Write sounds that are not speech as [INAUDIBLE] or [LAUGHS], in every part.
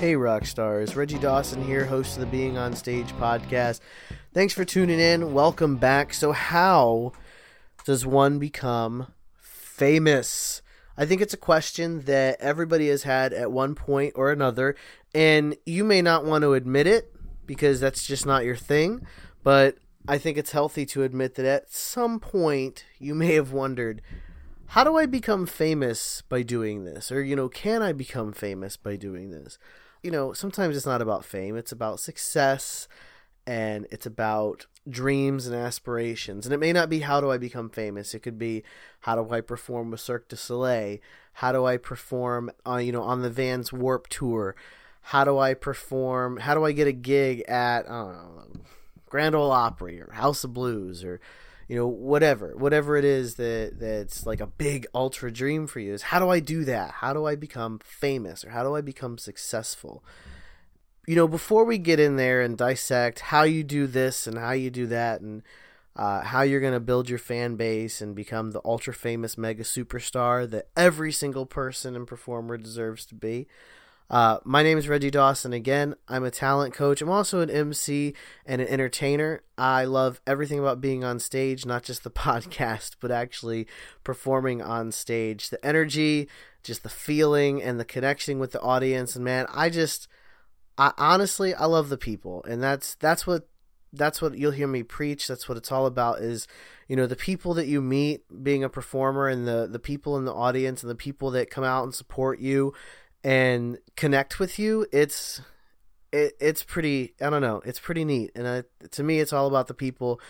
Hey, rock stars. Reggie Dawson here, host of the Being on Stage podcast. Thanks for tuning in. Welcome back. So, how does one become famous? I think it's a question that everybody has had at one point or another, and you may not want to admit it because that's just not your thing, but I think it's healthy to admit that at some point you may have wondered, how do I become famous by doing this? Or, you know, can I become famous by doing this? You know, sometimes it's not about fame, it's about success and it's about dreams and aspirations. And it may not be how do I become famous. It could be how do I perform with Cirque du Soleil? How do I perform, uh, you know, on the Vans Warp Tour? How do I perform? How do I get a gig at know, Grand Ole Opry or House of Blues or you know whatever whatever it is that that's like a big ultra dream for you is how do I do that? How do I become famous or how do I become successful? you know, before we get in there and dissect how you do this and how you do that and uh, how you're going to build your fan base and become the ultra famous mega superstar that every single person and performer deserves to be. Uh, my name is Reggie Dawson. Again, I'm a talent coach. I'm also an MC and an entertainer. I love everything about being on stage, not just the [LAUGHS] podcast, but actually performing on stage. The energy, just the feeling, and the connection with the audience. And man, I just I honestly I love the people, and that's that's what that's what you'll hear me preach. That's what it's all about. Is you know the people that you meet being a performer, and the the people in the audience, and the people that come out and support you and connect with you. It's it, it's pretty. I don't know. It's pretty neat, and to me, it's all about the people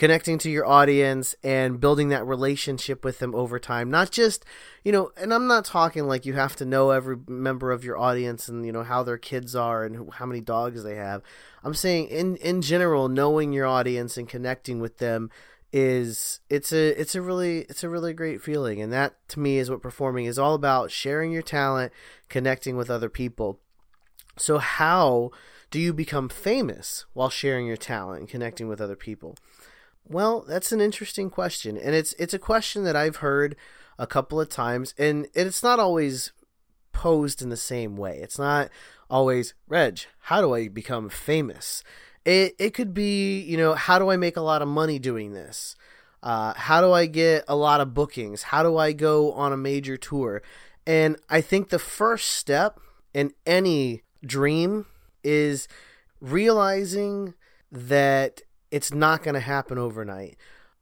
connecting to your audience and building that relationship with them over time not just you know and i'm not talking like you have to know every member of your audience and you know how their kids are and how many dogs they have i'm saying in in general knowing your audience and connecting with them is it's a it's a really it's a really great feeling. And that to me is what performing is all about sharing your talent connecting with other people. So how do you become famous while sharing your talent and connecting with other people? Well, that's an interesting question, and it's it's a question that I've heard a couple of times, and it's not always posed in the same way. It's not always, Reg, how do I become famous? It it could be, you know, how do I make a lot of money doing this? Uh, how do I get a lot of bookings? How do I go on a major tour? And I think the first step in any dream is realizing that it's not going to happen overnight.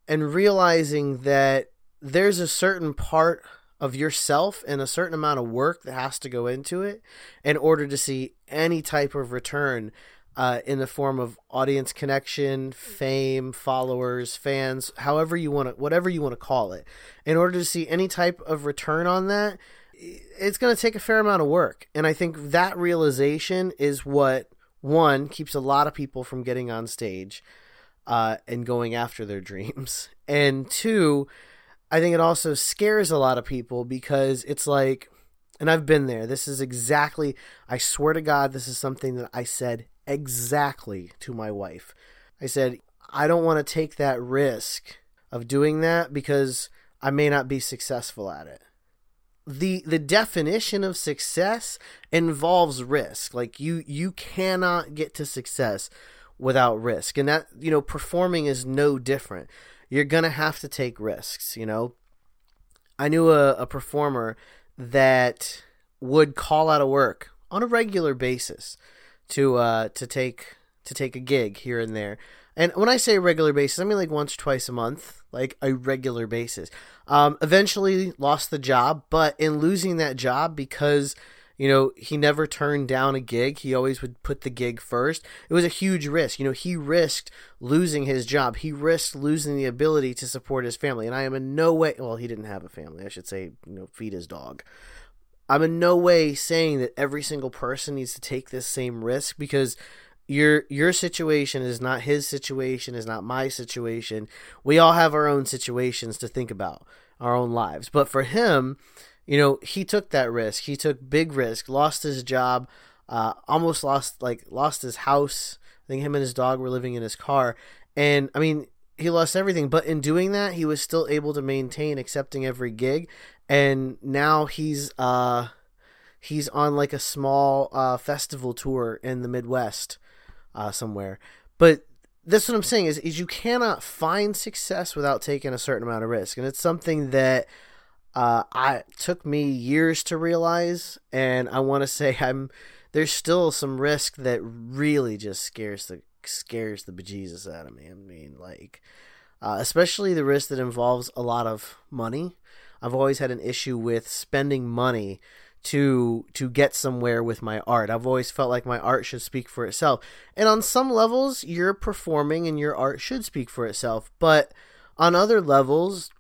And realizing that there's a certain part of yourself and a certain amount of work that has to go into it in order to see any type of return uh, in the form of audience connection, fame, followers, fans, however you want to, whatever you want to call it. In order to see any type of return on that, it's going to take a fair amount of work. And I think that realization is what, one, keeps a lot of people from getting on stage uh, and going after their dreams. [LAUGHS] And two, I think it also scares a lot of people because it's like, and I've been there. This is exactly, I swear to God, this is something that I said exactly to my wife. I said, I don't want to take that risk of doing that because I may not be successful at it. The the definition of success involves risk. Like you you cannot get to success without risk. And that, you know, performing is no different. You're going to have to take risks, you know. I knew a, a performer that would call out of work on a regular basis to uh to take to take a gig here and there. And when I say regular basis, I mean like once, or twice a month, like a regular basis. Um, eventually lost the job, but in losing that job because you know, he never turned down a gig. He always would put the gig first. It was a huge risk. You know, he risked losing his job. He risked losing the ability to support his family. And I am in no way, well, he didn't have a family. I should say, you know, feed his dog. I'm in no way saying that every single person needs to take this same risk because your your situation is not his situation is not my situation. We all have our own situations to think about our own lives. But for him you know he took that risk. He took big risk lost his job uh, almost lost like lost his house. I think him and his dog were living in his car. And i mean he lost everything. But in doing that he was still able to maintain accepting every gig and now he's uh he's on like a small uh festival tour in the midwest uh, somewhere. But that's what I'm saying is, is you cannot find success without taking a certain amount of risk, and it's something that uh, I took me years to realize, and I want to say I'm there's still some risk that really just scares the scares the bejesus out of me. I mean, like uh, especially the risk that involves a lot of money. I've always had an issue with spending money to to get somewhere with my art. I've always felt like my art should speak for itself. And on some levels, you're performing and your art should speak for itself, but on other levels,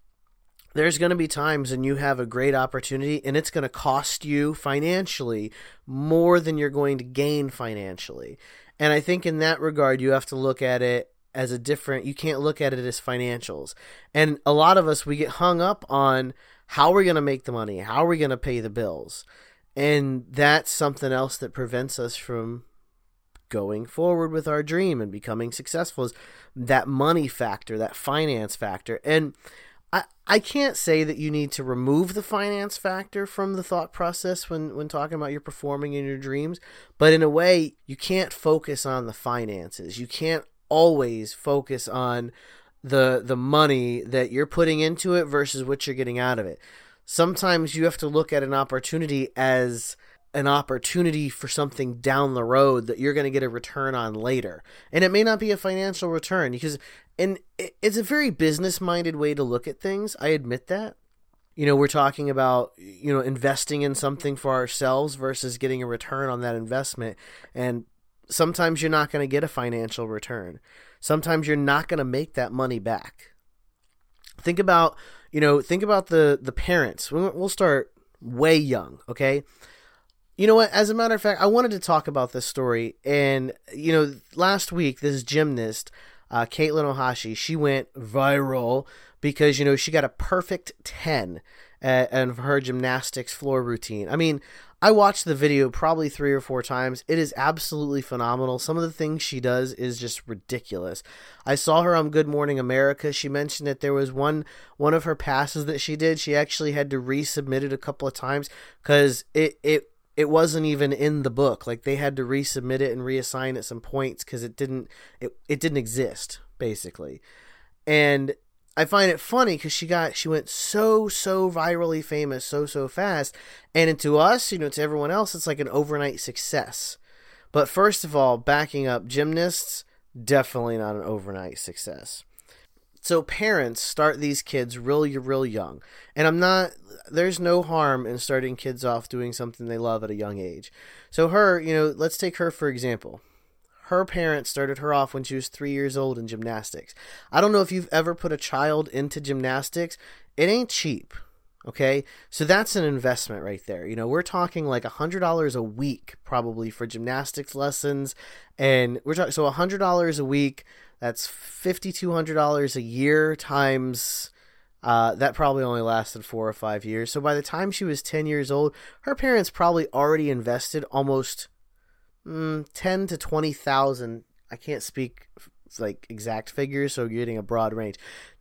there's going to be times when you have a great opportunity and it's going to cost you financially more than you're going to gain financially. And I think in that regard, you have to look at it as a different, you can't look at it as financials. And a lot of us, we get hung up on how we're going to make the money? How we're we going to pay the bills? And that's something else that prevents us from going forward with our dream and becoming successful is that money factor, that finance factor. And I, I can't say that you need to remove the finance factor from the thought process when, when talking about your performing in your dreams, but in a way, you can't focus on the finances. You can't always focus on the the money that you're putting into it versus what you're getting out of it. Sometimes you have to look at an opportunity as an opportunity for something down the road that you're going to get a return on later. And it may not be a financial return because and it's a very business minded way to look at things. I admit that. You know, we're talking about, you know, investing in something for ourselves versus getting a return on that investment. And sometimes you're not going to get a financial return sometimes you're not going to make that money back. Think about, you know, think about the the parents. We'll start way young, okay? You know what? As a matter of fact, I wanted to talk about this story, and you know, last week this gymnast, uh, Katelyn Ohashi, she went viral because you know she got a perfect ten and her gymnastics floor routine. I mean, I watched the video probably three or four times. It is absolutely phenomenal. Some of the things she does is just ridiculous. I saw her on Good Morning America. She mentioned that there was one one of her passes that she did. She actually had to resubmit it a couple of times because it it it wasn't even in the book. Like they had to resubmit it and reassign it some points because it didn't it, it didn't exist basically. And I find it funny because she got she went so so virally famous so so fast, and to us, you know, to everyone else, it's like an overnight success. But first of all, backing up gymnasts, definitely not an overnight success. So parents start these kids really real young, and I'm not. There's no harm in starting kids off doing something they love at a young age. So her, you know, let's take her for example her parents started her off when she was three years old in gymnastics. I don't know if you've ever put a child into gymnastics. It ain't cheap. Okay. So that's an investment right there. You know, we're talking like a hundred dollars a week probably for gymnastics lessons. And we're talking, so a hundred dollars a week, that's $5,200 a year times, uh, that probably only lasted four or five years. So by the time she was 10 years old, her parents probably already invested almost mm, ten to twenty thousand. I can't speak like exact figures, so you're getting a broad range.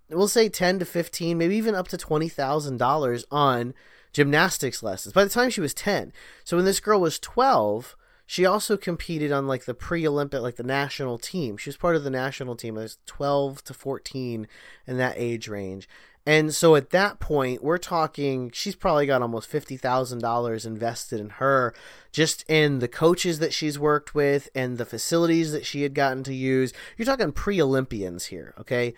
We'll say ten to fifteen, maybe even up to twenty thousand dollars on gymnastics lessons. By the time she was ten, so when this girl was twelve, she also competed on like the pre-Olympic, like the national team. She was part of the national team. It was twelve to fourteen in that age range, and so at that point, we're talking, she's probably got almost $50,000 invested in her, just in the coaches that she's worked with and the facilities that she had gotten to use. You're talking pre Olympians here, okay?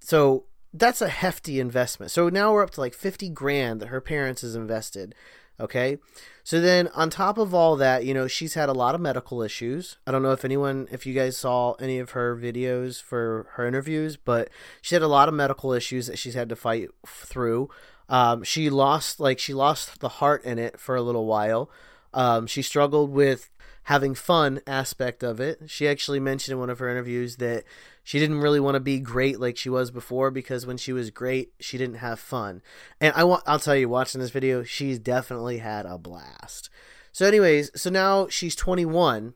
So that's a hefty investment. So now we're up to like 50 grand that her parents has invested, okay? So then on top of all that, you know, she's had a lot of medical issues. I don't know if anyone if you guys saw any of her videos for her interviews, but she had a lot of medical issues that she's had to fight through. Um, she lost like she lost the heart in it for a little while. Um, she struggled with having fun aspect of it. She actually mentioned in one of her interviews that she didn't really want to be great like she was before because when she was great, she didn't have fun. And I want I'll tell you watching this video, she's definitely had a blast. So anyways, so now she's 21.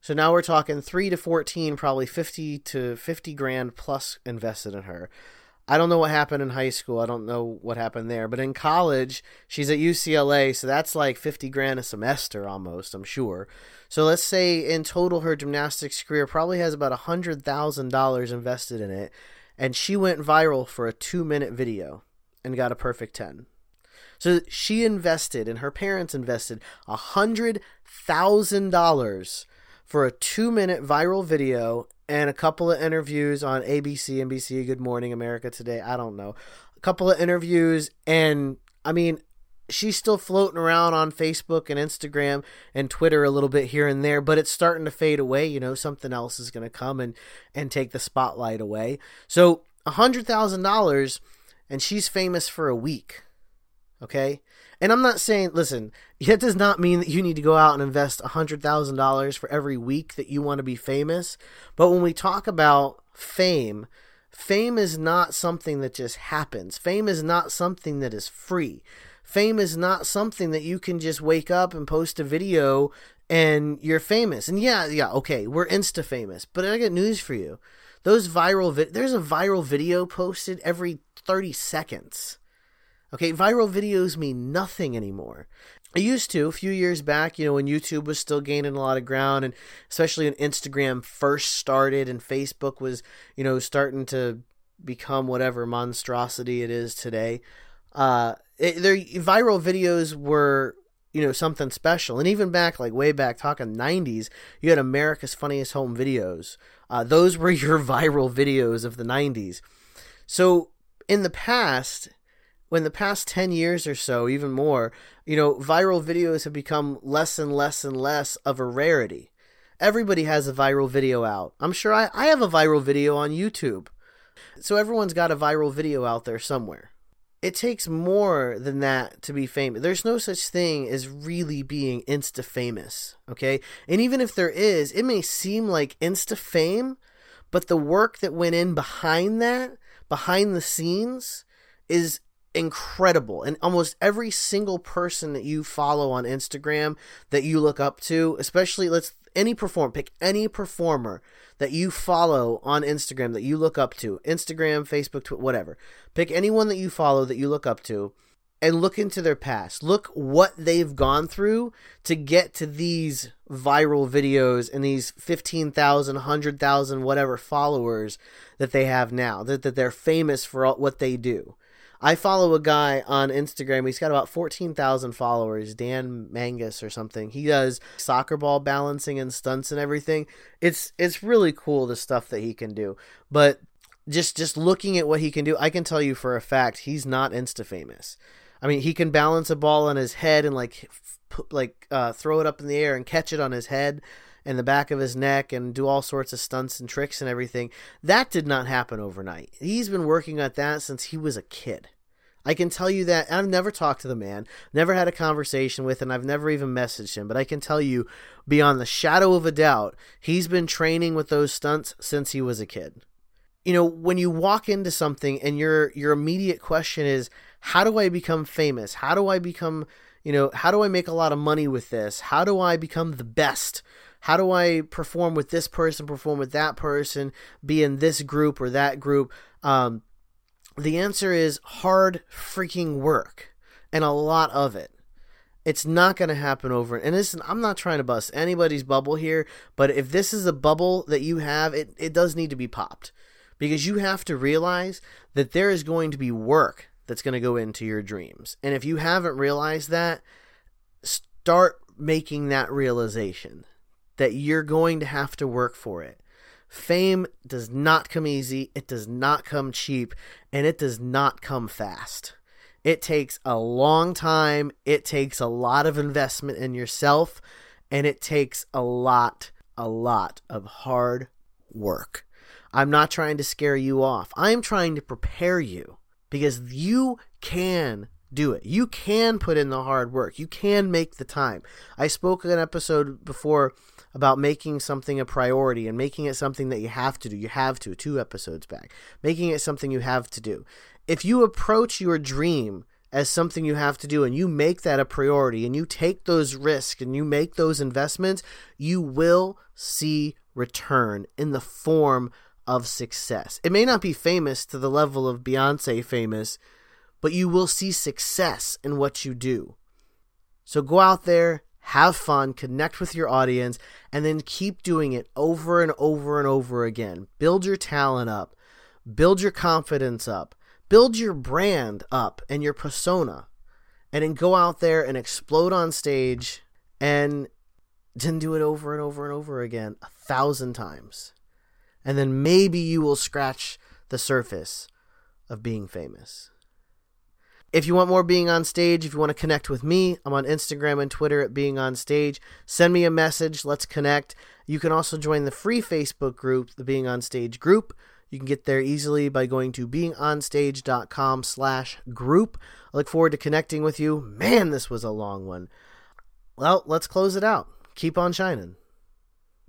So now we're talking 3 to 14, probably 50 to 50 grand plus invested in her. I don't know what happened in high school. I don't know what happened there. But in college, she's at UCLA, so that's like 50 grand a semester almost, I'm sure. So let's say in total her gymnastics career probably has about $100,000 invested in it. And she went viral for a two minute video and got a perfect 10. So she invested, and her parents invested $100,000 for a two minute viral video and a couple of interviews on ABC, NBC, Good Morning America Today. I don't know. A couple of interviews, and I mean, she's still floating around on Facebook and Instagram and Twitter a little bit here and there, but it's starting to fade away. You know, something else is going to come and and take the spotlight away. So a hundred thousand dollars, and she's famous for a week. Okay, and I'm not saying, listen, that does not mean that you need to go out and invest $100,000 for every week that you want to be famous. But when we talk about fame, fame is not something that just happens. Fame is not something that is free. Fame is not something that you can just wake up and post a video and you're famous. And yeah, yeah, okay, we're insta famous. But I got news for you. Those viral vi- there's a viral video posted every 30 seconds. Okay, viral videos mean nothing anymore. I used to a few years back, you know, when YouTube was still gaining a lot of ground, and especially when Instagram first started and Facebook was, you know, starting to become whatever monstrosity it is today. Uh, it, their viral videos were, you know, something special. And even back, like way back, talking '90s, you had America's Funniest Home Videos. Uh, those were [LAUGHS] your viral videos of the '90s. So in the past, when the past 10 years or so, even more, you know, viral videos have become less and less and less of a rarity. Everybody has a viral video out. I'm sure I, I have a viral video on YouTube. So everyone's got a viral video out there somewhere. It takes more than that to be famous. There's no such thing as really being insta famous, okay? And even if there is, it may seem like insta fame, but the work that went in behind that, behind the scenes, is incredible. And almost every single person that you follow on Instagram that you look up to, especially let's any perform pick any performer that you follow on Instagram that you look up to, Instagram, Facebook, Twitter, whatever. Pick anyone that you follow that you look up to and look into their past. Look what they've gone through to get to these viral videos and these 15,000, 100,000 whatever followers that they have now. That that they're famous for what they do. I follow a guy on Instagram. He's got about 14,000 followers, Dan Mangus or something. He does soccer ball balancing and stunts and everything. It's it's really cool the stuff that he can do. But just just looking at what he can do, I can tell you for a fact he's not insta famous. I mean, he can balance a ball on his head and like like uh, throw it up in the air and catch it on his head and the back of his neck and do all sorts of stunts and tricks and everything. That did not happen overnight. He's been working at that since he was a kid. I can tell you that I've never talked to the man, never had a conversation with him, I've never even messaged him, but I can tell you beyond the shadow of a doubt, he's been training with those stunts since he was a kid. You know, when you walk into something and your your immediate question is, how do I become famous? How do I become, you know, how do I make a lot of money with this? How do I become the best? How do I perform with this person, perform with that person, be in this group or that group? Um, the answer is hard freaking work and a lot of it. It's not going to happen over. And listen, I'm not trying to bust anybody's bubble here, but if this is a bubble that you have, it, it does need to be popped because you have to realize that there is going to be work that's going to go into your dreams. And if you haven't realized that, start making that realization that you're going to have to work for it. Fame does not come easy, it does not come cheap, and it does not come fast. It takes a long time, it takes a lot of investment in yourself, and it takes a lot, a lot of hard work. I'm not trying to scare you off. I'm trying to prepare you because you can do it. You can put in the hard work. You can make the time. I spoke an episode before about making something a priority and making it something that you have to do. You have to, two episodes back. Making it something you have to do. If you approach your dream as something you have to do and you make that a priority and you take those risks and you make those investments, you will see return in the form of success. It may not be famous to the level of Beyonce famous, but you will see success in what you do. So go out there, have fun, connect with your audience, and then keep doing it over and over and over again. Build your talent up, build your confidence up, build your brand up and your persona, and then go out there and explode on stage and then do it over and over and over again a thousand times. And then maybe you will scratch the surface of being famous. If you want more being on stage, if you want to connect with me, I'm on Instagram and Twitter at being on stage. Send me a message. Let's connect. You can also join the free Facebook group, the Being on Stage group. You can get there easily by going to beingonstage.com slash group. I look forward to connecting with you. Man, this was a long one. Well, let's close it out. Keep on shining.